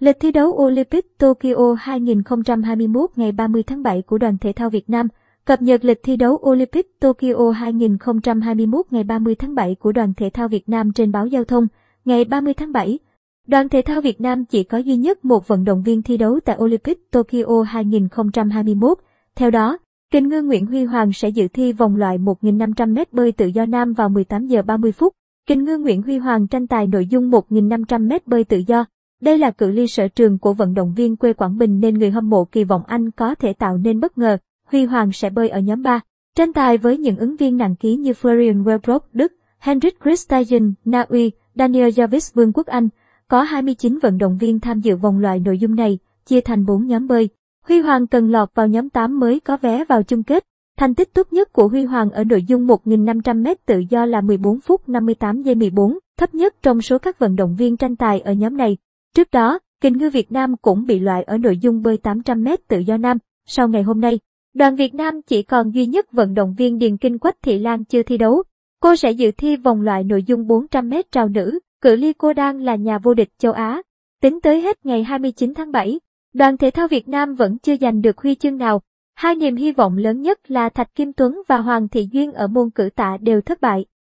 Lịch thi đấu Olympic Tokyo 2021 ngày 30 tháng 7 của đoàn thể thao Việt Nam Cập nhật lịch thi đấu Olympic Tokyo 2021 ngày 30 tháng 7 của đoàn thể thao Việt Nam trên báo Giao thông ngày 30 tháng 7. Đoàn thể thao Việt Nam chỉ có duy nhất một vận động viên thi đấu tại Olympic Tokyo 2021. Theo đó, kình ngư Nguyễn Huy Hoàng sẽ dự thi vòng loại 1.500m bơi tự do nam vào 18 giờ 30 phút. Kình ngư Nguyễn Huy Hoàng tranh tài nội dung 1.500m bơi tự do. Đây là cự ly sở trường của vận động viên quê Quảng Bình nên người hâm mộ kỳ vọng anh có thể tạo nên bất ngờ. Huy Hoàng sẽ bơi ở nhóm 3, tranh tài với những ứng viên nặng ký như Florian Wellbrook, Đức, Henrik Christian, Na Uy, Daniel Jarvis Vương quốc Anh. Có 29 vận động viên tham dự vòng loại nội dung này, chia thành 4 nhóm bơi. Huy Hoàng cần lọt vào nhóm 8 mới có vé vào chung kết. Thành tích tốt nhất của Huy Hoàng ở nội dung 1.500m tự do là 14 phút 58 giây 14, thấp nhất trong số các vận động viên tranh tài ở nhóm này. Trước đó, kình ngư Việt Nam cũng bị loại ở nội dung bơi 800m tự do nam. Sau ngày hôm nay, đoàn Việt Nam chỉ còn duy nhất vận động viên Điền Kinh Quách Thị Lan chưa thi đấu. Cô sẽ dự thi vòng loại nội dung 400m trào nữ, cự ly cô đang là nhà vô địch châu Á. Tính tới hết ngày 29 tháng 7, đoàn thể thao Việt Nam vẫn chưa giành được huy chương nào. Hai niềm hy vọng lớn nhất là Thạch Kim Tuấn và Hoàng Thị Duyên ở môn cử tạ đều thất bại.